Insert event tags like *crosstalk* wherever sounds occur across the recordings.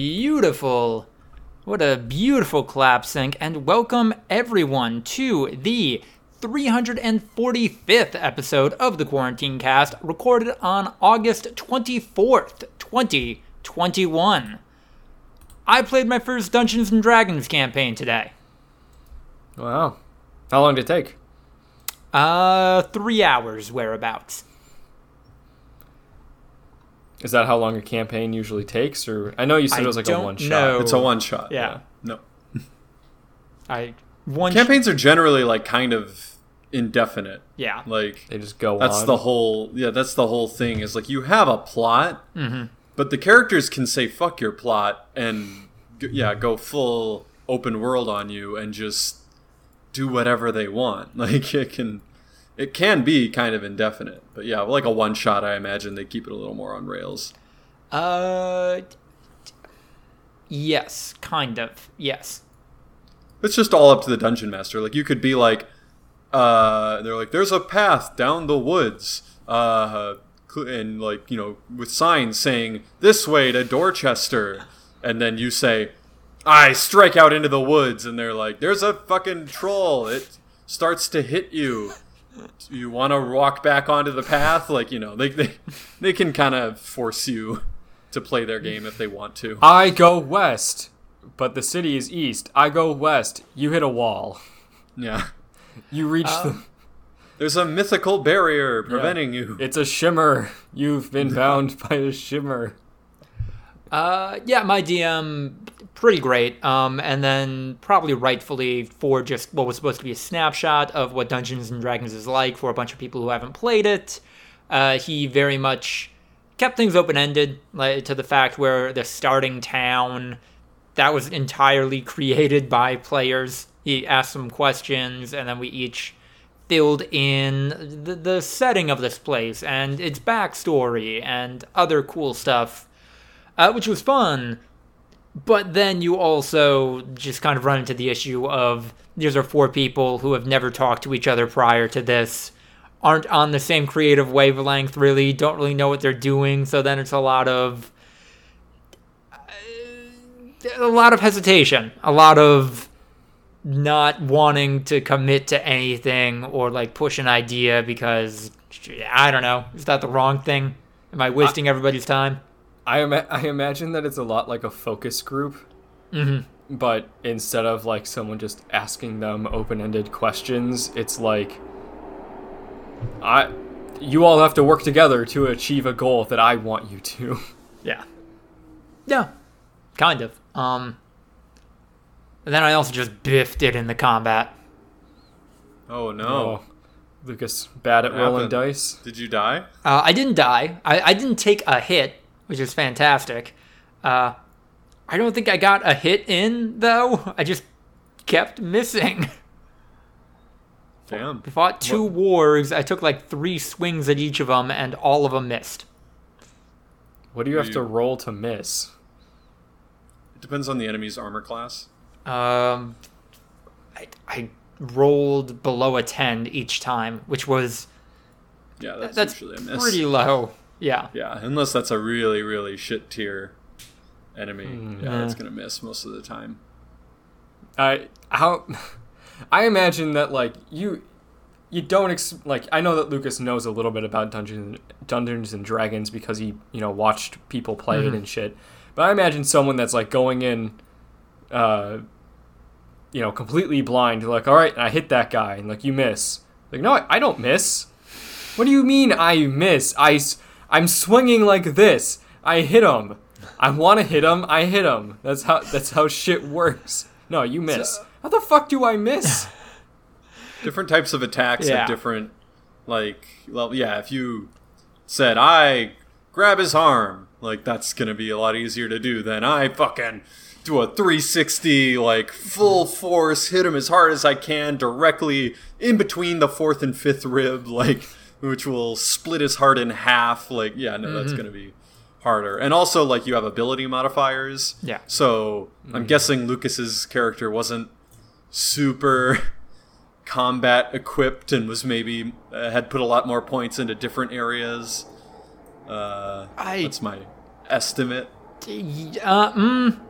Beautiful. What a beautiful clap sync, and welcome everyone to the 345th episode of the Quarantine Cast, recorded on August 24th, 2021. I played my first Dungeons and Dragons campaign today. Wow. How long did it take? Uh, three hours whereabouts. Is that how long a campaign usually takes? Or I know you said I it was like a one shot. know. It's a one shot. Yeah. No. *laughs* I one Campaigns are generally like kind of indefinite. yeah. Like They just go that's on. the whole yeah, that's the whole thing is like you have a plot, Mm-hmm. but the characters can say fuck your plot and yeah, go full open world on you and just do whatever they want. *laughs* Like it can it can be kind of indefinite. But yeah, like a one shot I imagine they keep it a little more on rails. Uh, yes, kind of. Yes. It's just all up to the dungeon master. Like you could be like, uh, they're like, there's a path down the woods, uh, and like you know, with signs saying this way to Dorchester, and then you say, I strike out into the woods, and they're like, there's a fucking troll. It starts to hit you. Do you want to walk back onto the path? Like you know, they they they can kind of force you to play their game if they want to. I go west, but the city is east. I go west. You hit a wall. Yeah. You reach Uh, the. There's a mythical barrier preventing you. It's a shimmer. You've been *laughs* bound by a shimmer. Uh, yeah, my DM pretty great. Um, and then probably rightfully for just what was supposed to be a snapshot of what Dungeons and Dragons is like for a bunch of people who haven't played it. Uh, he very much kept things open ended, like to the fact where the starting town that was entirely *laughs* created by players. He asked some questions, and then we each filled in the, the setting of this place and its backstory and other cool stuff, uh, which was fun. But then you also just kind of run into the issue of these are four people who have never talked to each other prior to this, aren't on the same creative wavelength, really, don't really know what they're doing. So then it's a lot of. uh, A lot of hesitation, a lot of not wanting to commit to anything or like push an idea because I don't know. Is that the wrong thing? Am I wasting everybody's time? I, ima- I imagine that it's a lot like a focus group. Mm-hmm. But instead of like someone just asking them open ended questions, it's like. I. You all have to work together to achieve a goal that I want you to. *laughs* Yeah. Yeah. Kind of. Um and then I also just biffed it in the combat. Oh no. Oh, Lucas, bad at rolling dice. Did you die? Uh, I didn't die. I, I didn't take a hit, which is fantastic. Uh, I don't think I got a hit in, though. *laughs* I just kept missing. Damn. I fought two wargs. I took like three swings at each of them, and all of them missed. What do you have to roll to miss? It depends on the enemy's armor class. Um, I, I rolled below a 10 each time, which was Yeah, that's, that's usually a miss. pretty low. Yeah. Yeah, unless that's a really, really shit tier enemy. Hmm. yeah, Yeah. that's gonna miss most of the time. I how *laughs* I imagine that like you you don't ex- like I know that Lucas knows a little bit about Dungeons Dungeons and Dragons because he you know watched people play it and shit. But I imagine someone that's like going in, uh, you know, completely blind. Like, all right, I hit that guy, and like you miss. Like, no, I, I don't miss. What do you mean I miss? I s- I'm swinging like this. I hit him. I want to hit him. I hit him. That's how that's how shit works. No, you miss. how the fuck do I miss? *laughs* Different types of attacks Yeah. have different, like, well, yeah. If you said I grab his arm, like that's gonna be a lot easier to do than I fucking do a 360, like full force, hit him as hard as I can, directly in between the fourth and fifth rib, like which will split his heart in half. Like, yeah, no, that's gonna be harder. And also, like, you have ability modifiers. Yeah. So I'm guessing Lucas's character wasn't super *laughs* combat equipped and was maybe uh, had put a lot more points into different areas. Uh, I- that's my estimate. Uh, mm,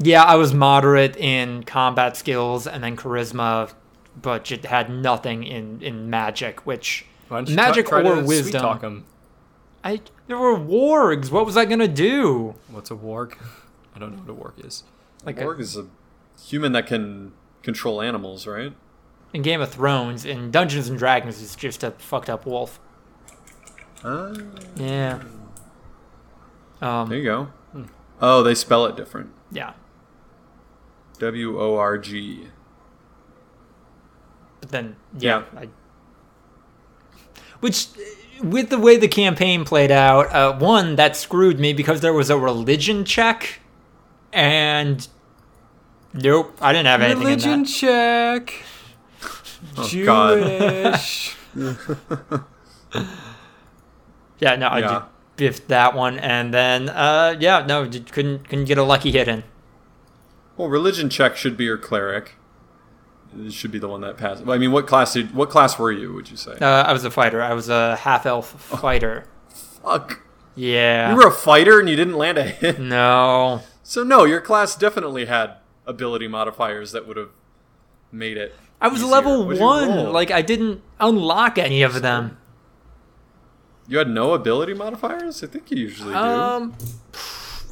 yeah, I was moderate in combat skills and then charisma, but just had nothing in, in magic, which Why don't you magic try, try or to wisdom. Talk him. I there were wargs. What was I gonna do? What's a warg? *laughs* I don't know what a warg is. Like Org is a human that can control animals, right? in Game of Thrones, in Dungeons and Dragons, is just a fucked up wolf. Ah, Yeah. Um, there you go. Oh, they spell it different. Yeah. W O R G. But then, yeah. Yeah. I, which, with the way the campaign played out, uh, one, that screwed me because there was a religion check, and nope, I didn't have anything Religion in that. check. Oh, God. Jewish. *laughs* Yeah, no, I Yeah. biffed that one, and then, uh, yeah, no, j- couldn't couldn't get a lucky hit in. Well, religion check should be your cleric. Should be the one that passed. Well, I mean, what class did? What class were you? Would you say? Uh, I was a fighter. I was a half elf fighter. Fuck. Yeah. You were a fighter and you didn't land a hit. *laughs* no. So no, your class definitely had ability modifiers that would have made it. I was easier. level What'd one. Like I didn't unlock any of them. you had no ability modifiers. I think you usually do. Um,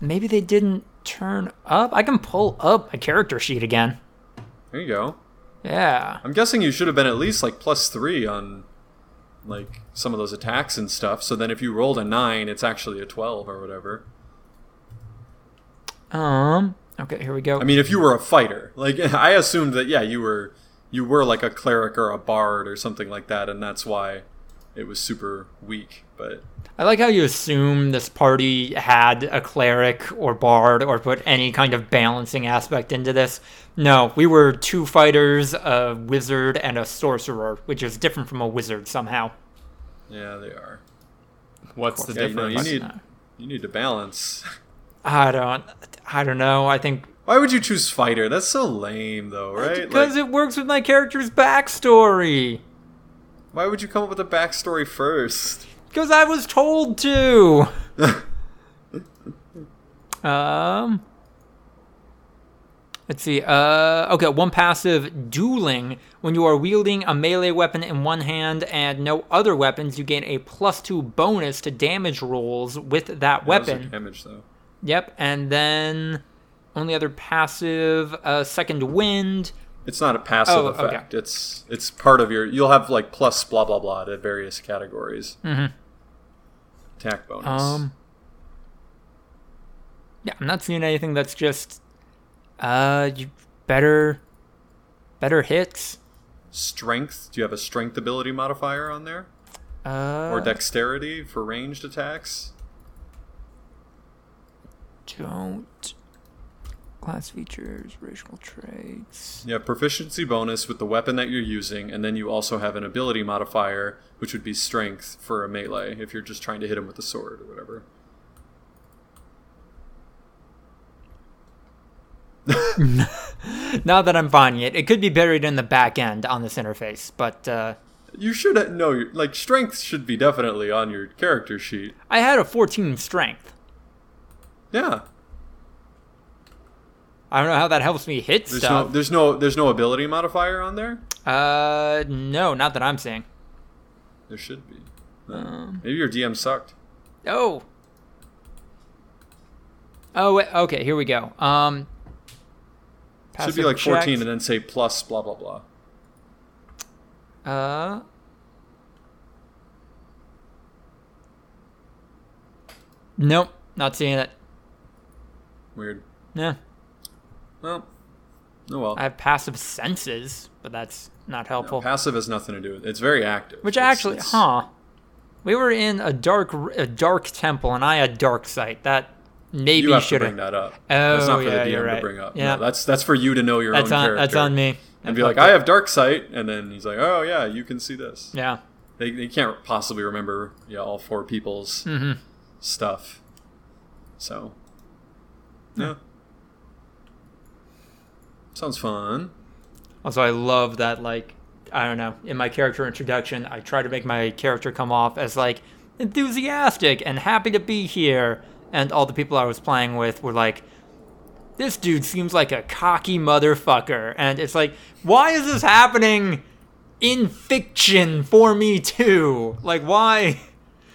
maybe they didn't turn up. I can pull up my character sheet again. there you go. Yeah. I'm guessing you should have been at least like plus three on like some of those attacks and stuff. So then if you rolled a nine, it's actually a twelve or whatever. Um. Okay. Here we go. I mean, if you were a fighter, like *laughs* I assumed that yeah, you were you were like a cleric or a bard or something like that, and that's why it was super weak. But I like how you assume this party had a cleric or bard or put any kind of balancing aspect into this. No, we were two fighters, a wizard, and a sorcerer, which is different from a wizard somehow. yeah, they are. What's the Yeah, you know, difference? you need you need to balance. I don't. I don't know. I think Why would you choose fighter? That's so lame, though, right? because Like, it works with my character's backstory. Why would you come up with a backstory first? Because I was told to. *laughs* um. Let's see. Uh, okay, one passive dueling. When you are wielding a melee weapon in one hand and no other weapons, you gain a plus two bonus to damage rolls with that your weapon. damage though. Yep, and then only other passive, uh, second wind. It's not a passive Oh, okay. effect. It's it's part of your. You'll have like plus blah blah blah to various categories. Mhm. Attack bonus. Um. Yeah, I'm not seeing anything that's just, uh, you better, better hits. strength. Do you have a strength ability modifier on there, Uh, or dexterity for ranged attacks? don't. Class features, racial traits. You have proficiency bonus with the weapon that you're using, and then you also have an ability modifier, which would be strength for a melee if you're just trying to hit him with a sword or whatever. *laughs* Now that I'm finding it, it could be buried in the back end on this interface, but uh, You should ha- know, your- like strength should be definitely on your character sheet. I had a 14 strength. Yeah, I don't know how that helps me hit there's no, stuff. there's no, there's no ability modifier on there. uh, no, not that I'm seeing. There should be. Uh, Um. Maybe your DM sucked. Oh. Oh, wait, okay, here we go. Um, Should be like 14 check. and then say plus blah blah blah. Uh. Nope, not seeing it. Weird. Yeah, Well, oh well. I have passive senses, but that's not helpful. Passive has nothing to do with it. It's very active. Which It's- actually, it's- huh? We were in a dark, a dark temple, and I had dark sight. That maybe You have to should bring that up. that's Oh, not for yeah, the DM right. to bring up. Yeah. No, that's that's for you to know your That's own on. character. That's on me. And be like, I have dark sight, and then he's like, oh yeah, you can see this. Yeah. They, they can't possibly remember yeah all four people's hmm stuff. So, yeah. Sounds fun. Also, I love that. Like, I don't know. In my character introduction, I try to make my character come off as like enthusiastic and happy to be here, and all the people I was playing with were like, "This dude seems like a cocky motherfucker," and it's like, why is this happening in fiction for me too? Like, why?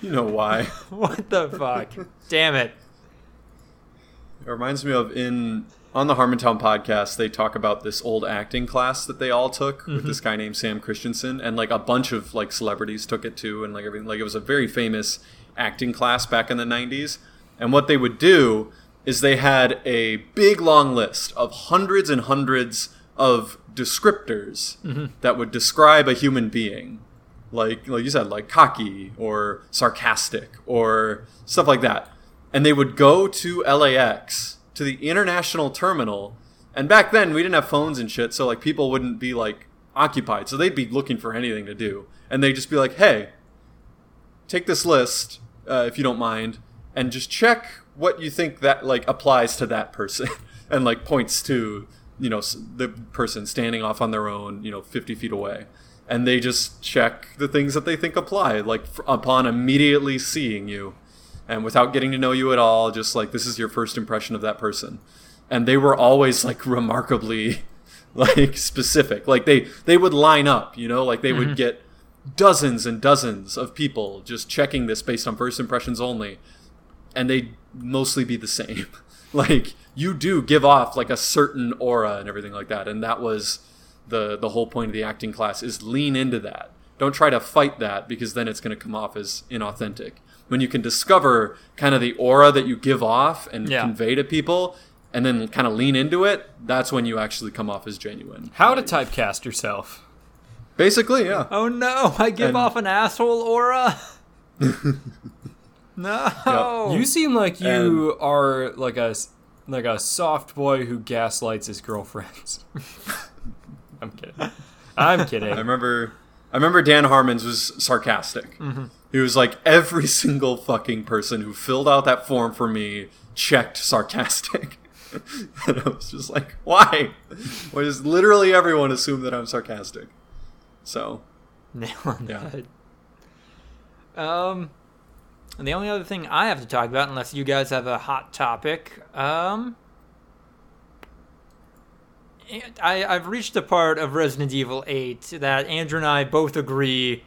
You know why? *laughs* What the fuck? Damn it. It reminds me of in on the Harmontown podcast, they talk about this old acting class that they all took with mm-hmm. this guy named Sam Christensen, and like a bunch of like celebrities took it too, and like everything. Like it was a very famous acting class back in the '90s. And what they would do is they had a big long list of hundreds and hundreds of descriptors mm-hmm. that would describe a human being like like you said, like cocky or sarcastic or stuff like that. And they would go to LAX to the international terminal. And back then we didn't have phones and shit, so like people wouldn't be like occupied, so they'd be looking for anything to do. And they'd just be like, "Hey, take this list uh, if you don't mind, and just check what you think that like applies to that person," *laughs* and like points to you know the person standing off on their own, you know, fifty feet away, and they just check the things that they think apply, like f- upon immediately seeing you, and without getting to know you at all, just like this is your first impression of that person, and they were always like remarkably *laughs* like specific, like they they would line up, you know, like they would mm-hmm. get dozens and dozens of people just checking this based on first impressions only and they'd mostly be the same. *laughs* Like you do give off like a certain aura and everything like that and that was the the whole point of the acting class is lean into that. Don't try to fight that because then it's going to come off as inauthentic when you can discover kind of the aura that you give off and Yeah. convey to people and then kind of lean into it that's when you actually come off as genuine How to typecast yourself. basically yeah Oh no, I give And- off an asshole aura. *laughs* no. You seem like you are like a s- like a soft boy who gaslights his girlfriends. *laughs* I'm kidding. I'm kidding. I remember, I remember Dan Harmon's was sarcastic. Mm-hmm. He was like, every single fucking person who filled out that form for me checked sarcastic. *laughs* and I was just like, why? Why does literally everyone assume that I'm sarcastic? So, Nail on Yeah. the head. Um, and the only other thing I have to talk about, unless you guys have a hot topic, um, I I've reached a part of Resident Evil Eight that Andrew and I both agree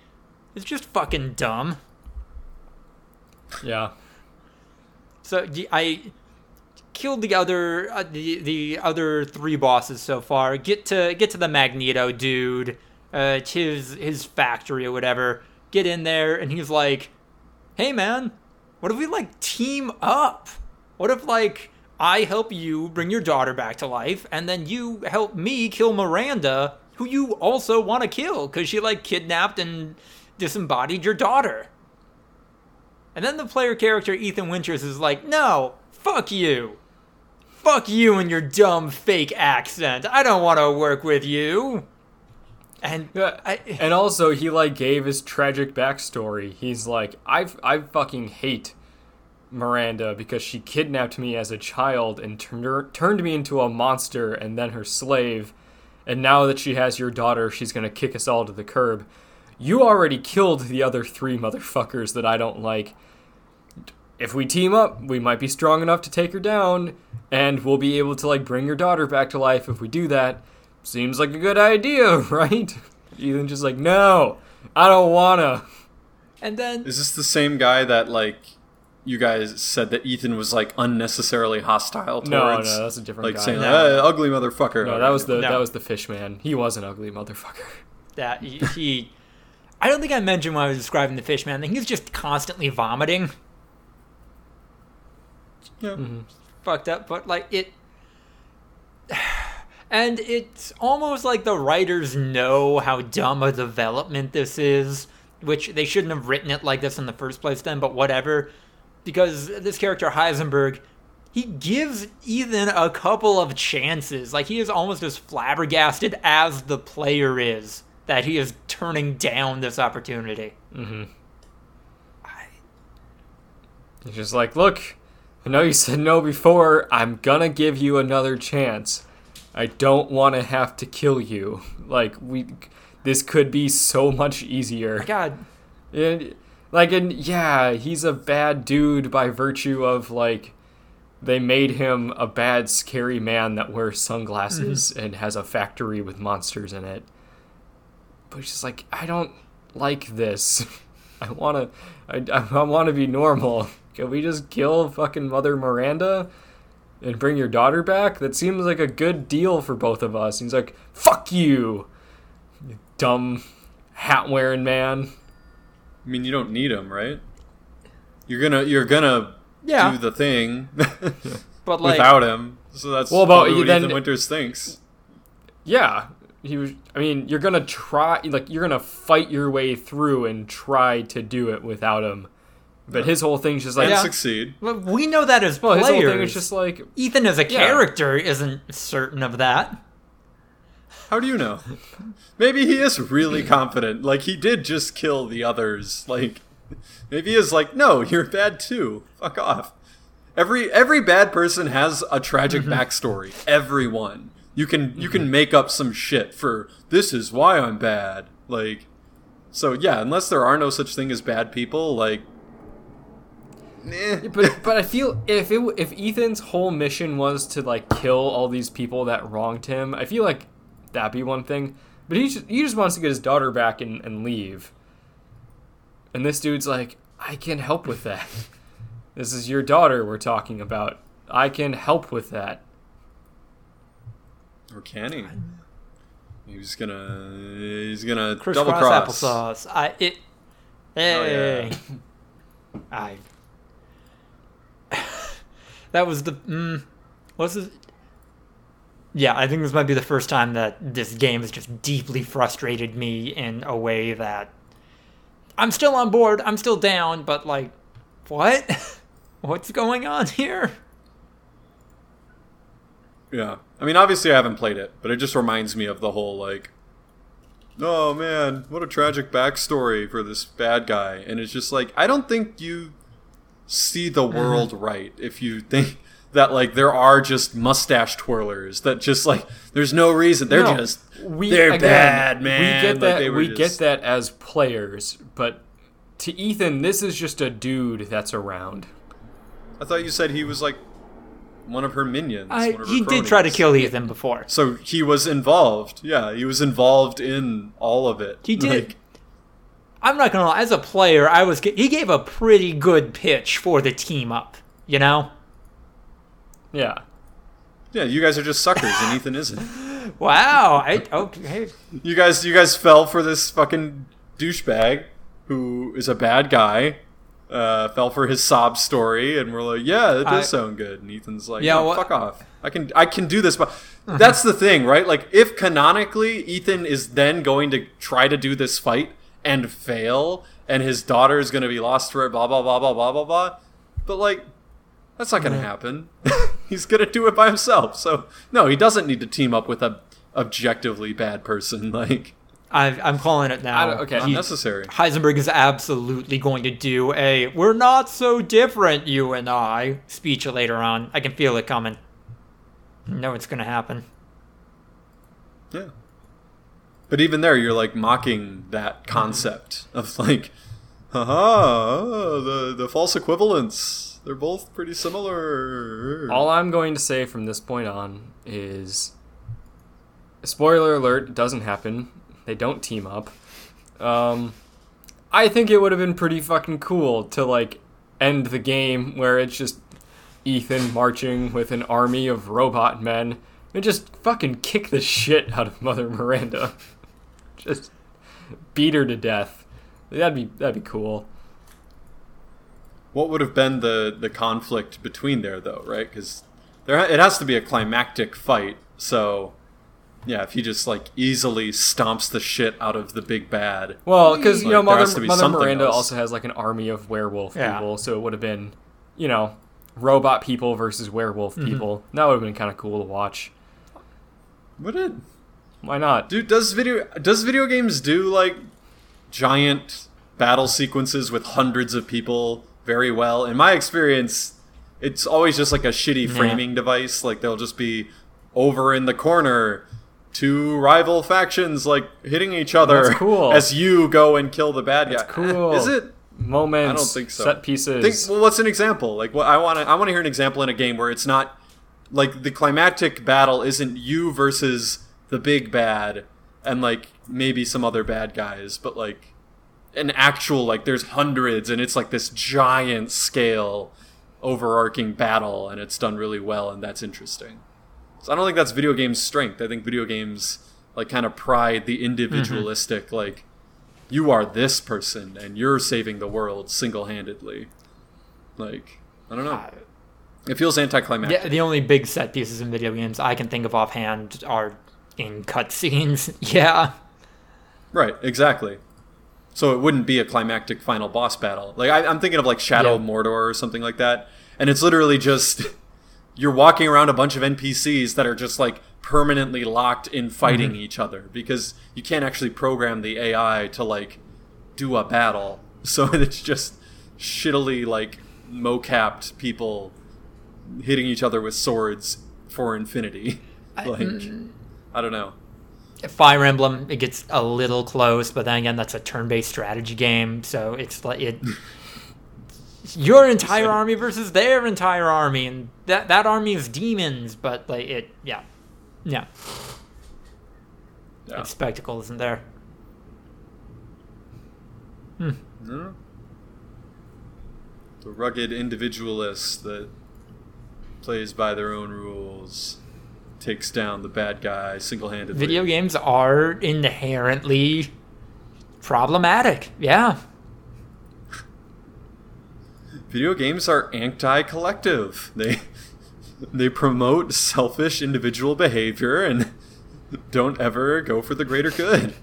is just fucking dumb. yeah. So I killed the other uh, the the other three bosses so far. Get to get to the Magneto dude, uh, it's his his factory or whatever. Get in there, and he's like, "Hey man, what if we like team up? What if like I help you bring your daughter back to life, and then you help me kill Miranda, who you also want to kill because she like kidnapped and disembodied your daughter." And then the player character Ethan Winters is like, no, fuck you. Fuck you and your dumb fake accent. I don't want to work with you. And Yeah, I, and also he like gave his tragic backstory. He's like, I I fucking hate Miranda because she kidnapped me as a child and turned her, turned me into a monster and then her slave. And now that she has your daughter, she's gonna kick us all to the curb. You already killed the other three motherfuckers that I don't like. If we team up, we might be strong enough to take her down, and we'll be able to like bring your daughter back to life if we do that. Seems like a good idea, *laughs* right? Ethan just like, no, I don't wanna. and then is this the same guy that like you guys said that Ethan was like unnecessarily hostile towards? No, no, that's a different like guy. saying, No. "Uh, ugly motherfucker. no, that was the No. that was the fish man. He was an ugly motherfucker. that he, he I don't think I mentioned when I was describing the fish man thing. He's just constantly vomiting. Yeah. Mm-hmm. fucked up, but like it. *sighs* And it's almost like the writers know how dumb a development this is, which they shouldn't have written it like this in the first place then, but whatever. Because this character, Heisenberg, he gives Ethan a couple of chances. Like, he is almost as flabbergasted as the player is that he is turning down this opportunity. Mm-hmm. I... He's just like, look, I know you said no before. I'm gonna give you another chance. I don't want to have to kill you. *laughs* Like we, this could be so much easier. God, And Like, and yeah, he's a bad dude by virtue of like they made him a bad, scary man that wears sunglasses and has a factory with monsters in it. But he's just like, I don't like this. *laughs* I wanna, I, I want to be normal. Can we just kill fucking Mother Miranda and bring your daughter back? That seems like a good deal for both of us. And he's like, fuck you, you dumb hat wearing man. I mean, you don't need him, right? You're gonna you're gonna Yeah. do the thing *laughs* *laughs* But like, without him. So that's Well, but probably what then- Ethan Winters thinks. Yeah, he was. I mean, you're gonna try, like, you're gonna fight your way through and try to do it without him. But his whole thing's just like, And Yeah. succeed. well, we know that as well, his players. whole thing is just like, Ethan as a Yeah. character isn't certain of that. How do you know? Maybe he is really confident. Like he did just kill the others. Like maybe he is like, no, you're bad too. Fuck off. Every every bad person has a tragic Mm-hmm. backstory. Everyone. You can you can make up some shit for this is why I'm bad. Like so yeah, unless there are no such thing as bad people, like eh. but but I feel if it if Ethan's whole mission was to like kill all these people that wronged him, I feel like that'd be one thing. But he just, he just wants to get his daughter back and, and leave. And this dude's like, I can help with that. This is your daughter we're talking about. I can help with that. Or can he? He's gonna he's gonna Crisscross double cross. applesauce. I it. Hey. *laughs* I. *laughs* that was the. Mm, what's this? Yeah, I think this might be the first time that this game has just deeply frustrated me in a way that I'm still on board, I'm still down, but like, what? *laughs* What's going on here? Yeah. I mean, obviously I haven't played it, but it just reminds me of the whole, like, oh man, what a tragic backstory for this bad guy. And it's just like, I don't think you see the mm-hmm. world right if you think *laughs* that, like, there are just mustache twirlers that just, like, there's no reason. They're No, just, we they're again, bad, man. We get that. we just- get that as players, but to Ethan, this is just a dude that's around. I thought you said he was, like, one of her minions. I, one of her he did try to kill Ethan before. So he was involved. Yeah, he was involved in all of it. He did. Like, I'm not gonna lie. As a player, I was he gave a pretty good pitch for the team up. You know? Yeah. yeah, you guys are just suckers, and Ethan isn't. *laughs* Wow. I okay. You guys, you guys fell for this fucking douchebag who is a bad guy. Uh, fell for his sob story, and we're like, yeah, that does I- sound good. And Ethan's like, Yeah, what- fuck off. I can, I can do this, but that's the thing, right? Like, if canonically Ethan is then going to try to do this fight and fail, and his daughter is going to be lost for it, blah blah blah blah blah blah blah. But like, that's not going to happen. *laughs* He's going to do it by himself. So no, he doesn't need to team up with a objectively bad person. *laughs* Like, I, I'm calling it now. I okay. Um, not He- necessary. Heisenberg is absolutely going to do a "We're not so different, you and I" speech later on. I can feel it coming. know it's gonna happen. Yeah. But even there, you're like mocking that concept *laughs* of like, haha, the the false equivalence. They're both pretty similar. All I'm going to say from this point on is spoiler alert, it doesn't happen. They don't team up. Um, I think it would have been pretty fucking cool to like end the game where it's just Ethan marching with an army of robot men and just fucking kick the shit out of Mother Miranda. *laughs* just beat her to death. That'd be that'd be cool. What would have been the the conflict between there though, right? Because there it has to be a climactic fight. So yeah, if he just like easily stomps the shit out of the big bad. Well, because you Like, know, Mother, be Mother Miranda else. also has like an army of werewolf Yeah. people, so it would have been, you know, robot people versus werewolf Mm-hmm. people. That would have been kind of cool to watch. Would it? Why not? Dude, does video does video games do like giant battle sequences with hundreds of people very well? In my experience, it's always just like a shitty framing device. Like they'll just be over in the corner, two rival factions like hitting each other That's cool. as you go and kill the bad guys. That's guy. cool. Is it? moments, I don't think so. set pieces. Think, well, what's an example? Like, what I want to I want to hear an example in a game where it's not like the climactic battle isn't you versus the big bad and like maybe some other bad guys, but like an actual like there's hundreds and it's like this giant scale overarching battle and it's done really well and that's interesting. So I don't think that's video games strength. I think video games like kind of pride the individualistic mm-hmm. like you are this person and you're saving the world single-handedly. Like, I don't know. It feels anticlimactic. Yeah, the only big set pieces in video games I can think of offhand are in cutscenes. *laughs* yeah. Right, exactly. So it wouldn't be a climactic final boss battle. Like I, I'm thinking of like Shadow Yeah. of Mordor or something like that, and it's literally just you're walking around a bunch of NPCs that are just like permanently locked in fighting Mm-hmm. each other because you can't actually program the AI to like do a battle. *laughs* So it's just shittily like mocapped people hitting each other with swords for infinity. *laughs* Like mm. I don't know. Fire Emblem, it gets a little close, but then again, that's a turn-based strategy game, so it's like it. *laughs* Your entire army versus their entire army, and that that army is demons, but like it, yeah, yeah, Yeah. Its spectacle isn't there. No. The rugged individualist that plays by their own rules takes down the bad guy single handedly. Video games are inherently problematic. Yeah, Video games are anti collective. They they promote selfish individual behavior and don't ever go for the greater good.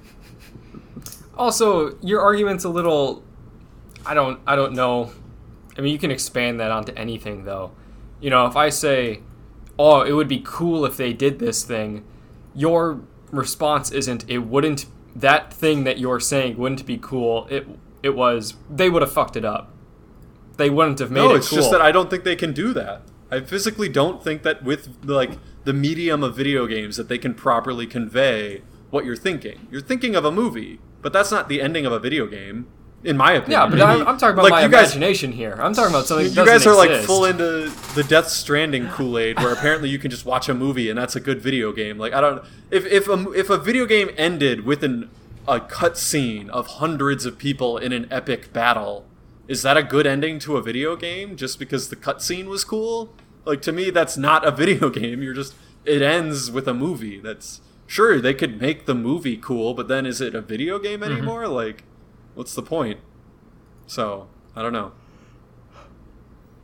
Also, your argument's a little I don't I don't know. I mean, you can expand that onto anything though. You know, if I say, "Oh, it would be cool if they did this thing." Your response isn't it wouldn't that thing that you're saying wouldn't be cool. It it was they would have fucked it up. They wouldn't have made no, it it's cool. just that I don't think they can do that. I physically don't think that with like the medium of video games that they can properly convey what you're thinking. You're thinking of a movie, but that's not the ending of a video game, in my opinion. yeah, but I'm, I'm talking about like, my you guys, imagination here. I'm talking about something. You that guys are like full into the Death Stranding Kool Aid, where apparently you can just watch a movie and that's a good video game. Like I don't, if if a if a video game ended with an a cutscene of hundreds of people in an epic battle, is that a good ending to a video game? Just because the cutscene was cool? Like to me, that's not a *laughs* video game. You're just it ends with a movie. That's sure they could make the movie cool, but then is it a video game mm-hmm. anymore? Like, what's the point? So I don't know.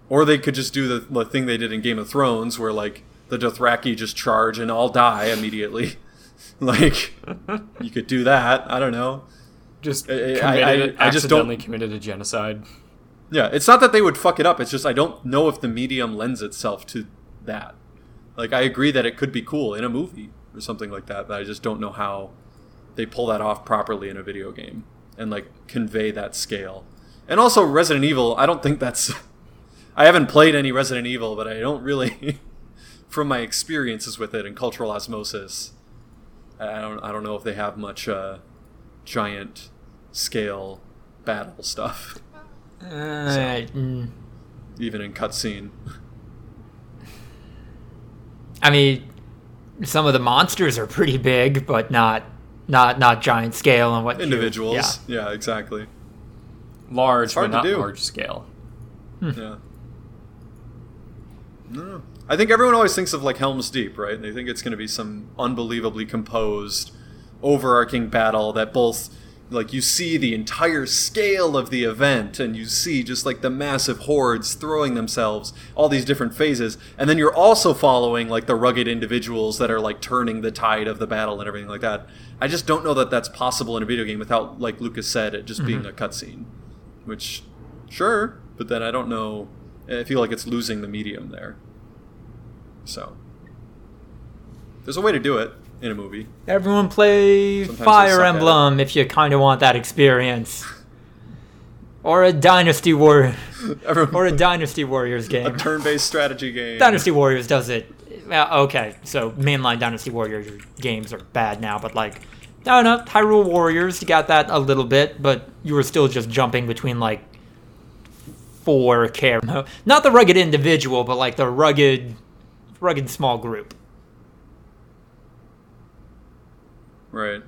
Or they could just do the, the thing they did in Game of Thrones, where like the Dothraki just charge and all die immediately. *laughs* like you could do that. I don't know. Just I- I- I- I just don't- committed a genocide. Yeah, it's not that they would fuck it up. It's just I don't know if the medium lends itself to that. Like I agree that it could be cool in a movie or something like that, but I just don't know how they pull that off properly in a video game and like convey that scale. And also Resident Evil, I don't think that's *laughs* I haven't played any Resident Evil, but I don't really *laughs* from my experiences with it and cultural osmosis, I don't I don't know if they have much uh, giant scale battle stuff Uh, mm, even in cutscene. I mean, some of the monsters are pretty big, but not not not giant scale and what you- Individuals. yeah. Yeah, exactly. Large, but not do. large scale. Yeah. No. I think everyone always thinks of like Helm's Deep, right? They think it's going to be some unbelievably composed, overarching battle that both like you see the entire scale of the event and you see just like the massive hordes throwing themselves all these different phases and then you're also following like the rugged individuals that are like turning the tide of the battle and everything like that. I just don't know that that's possible in a video game without like lucas said it just being mm-hmm. a cutscene which sure but then i don't know i feel like it's losing the medium there. So there's a way to do it in a movie Everyone play Sometimes Fire suck at it. Emblem if you kind of want that experience, or a Dynasty War, *laughs* or a Dynasty Warriors game. a turn-based strategy game Dynasty Warriors does it. Okay, so mainline Dynasty Warriors games are bad now, but like, no, no, Hyrule Warriors, you got that a little bit, but you were still just jumping between like four care. *laughs* Not the rugged individual, but like the rugged, rugged small group. Right.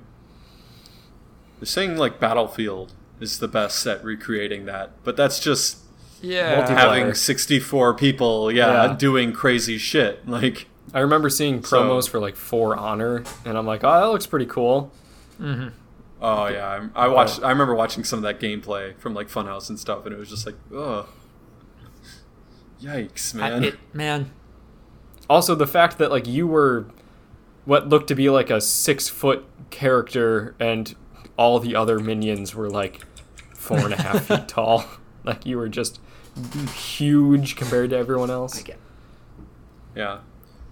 They're saying like Battlefield is the best at recreating that, but that's just Yeah. Having 64 people, yeah, Yeah. doing crazy shit. *laughs* Like, I remember seeing So- promos for like For Honor, and I'm like, oh, that looks pretty cool. Mm-hmm. oh yeah, I'm, I watched. I remember watching some of that gameplay from like Funhaus and stuff, and it was just like, ugh, yikes, I- man. it- man. Also, the fact that like you were what looked to be like a six foot character, and all the other minions were like four and a half feet *laughs* tall. *laughs* Like you were just huge compared to everyone else. yeah.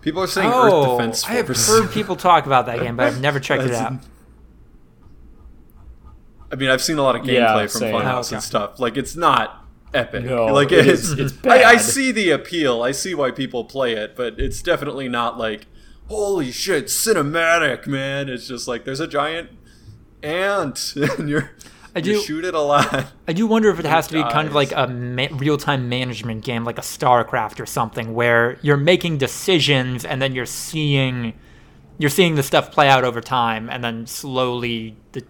People are saying Earth Oh, Defense I have heard *laughs* people talk about that game, but I've never checked it out. I mean, I've seen a lot of gameplay Yeah, from same. Funhaus Oh, okay. and stuff. Like, it's not epic. No, like it it's, is- it's I, I see the appeal. I see why people play it, but it's definitely not like, holy shit, cinematic, man. It's just like there's a giant ant, *laughs* and you're I you shoot it a lot. I do wonder if it *laughs* has to be kind of like a ma- real-time management game, like a StarCraft or something, where you're making decisions and then you're seeing, you're seeing the stuff play out over time, and then slowly the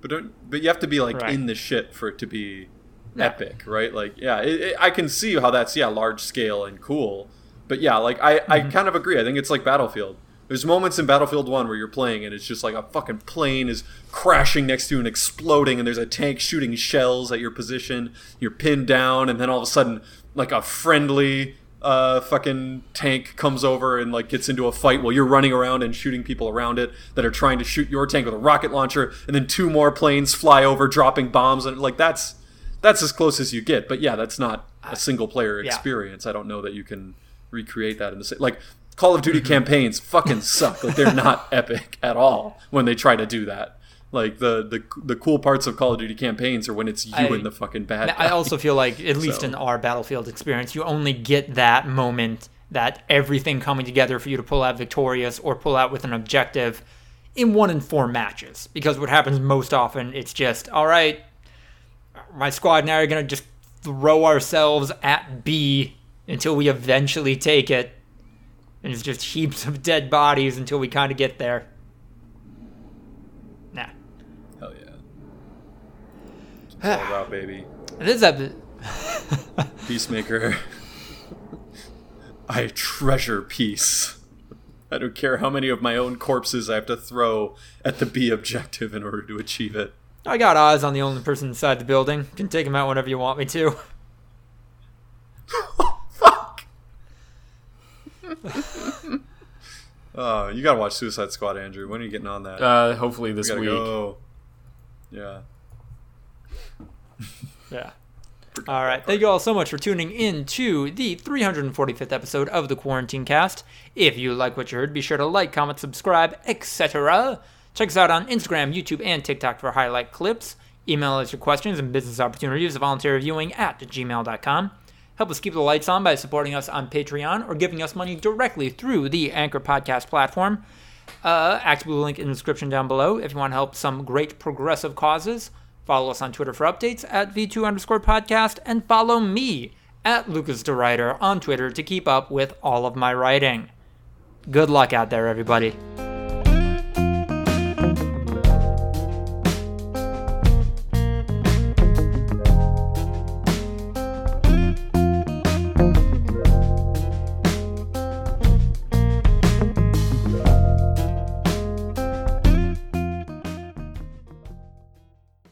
But don't, but you have to be like Right. in the shit for it to be Yeah. epic, right? Like, yeah, it, it, I can see how that's yeah large scale and cool. But yeah, like I, I Mm-hmm. kind of agree. I think it's like Battlefield. There's moments in Battlefield One where you're playing and it's just like a fucking plane is crashing next to you and exploding, and there's a tank shooting shells at your position. You're pinned down, and then all of a sudden, like a friendly uh, fucking tank comes over and like gets into a fight while you're running around and shooting people around it that are trying to shoot your tank with a rocket launcher, and then two more planes fly over dropping bombs, and like that's that's as close as you get. But yeah, that's not a single player yeah. experience. I don't know that you can recreate that in the same like Call of Duty mm-hmm. campaigns fucking suck. Like they're not *laughs* epic at all when they try to do that. Like the the the cool parts of Call of Duty campaigns are when it's you I- and the fucking bad. I guy. also feel like, at *laughs* least So- in our Battlefield experience, you only get that moment, that everything coming together for you to pull out victorious or pull out with an objective in one in four matches. Because what happens most often, it's just, all right, my squad and I are going to just throw ourselves at B until we eventually take it. And it's just heaps of dead bodies until we kind of get there. Nah. Hell yeah. *sighs* All about baby. This episode. *laughs* Peacemaker. I treasure peace. I don't care how many of my own corpses I have to throw at the B objective in order to achieve it. I got eyes on the only person inside the building. Can take him out whenever you want me to. *laughs* Fuck. *laughs* Oh, you gotta watch Suicide Squad, Andrew. When are you getting on that? Uh, hopefully this gotta week. go. Yeah. Yeah. *laughs* All right. Thank you all so much for tuning in to the 345th episode of the Quarantine Cast. If you like what you heard, be sure to like, comment, subscribe, etc. Check us out on Instagram, YouTube, and TikTok for highlight clips. Email us your questions and business opportunities at voluntaryviewing at gmail.com. Help us keep the lights on by supporting us on Patreon or giving us money directly through the Anchor Podcast platform. Uh, activate the link in the description down below if you want to help some great progressive causes. Follow us on Twitter for updates at V2 underscore podcast and follow me at Lucas DeWriter on Twitter to keep up with all of my writing. Good luck out there, everybody.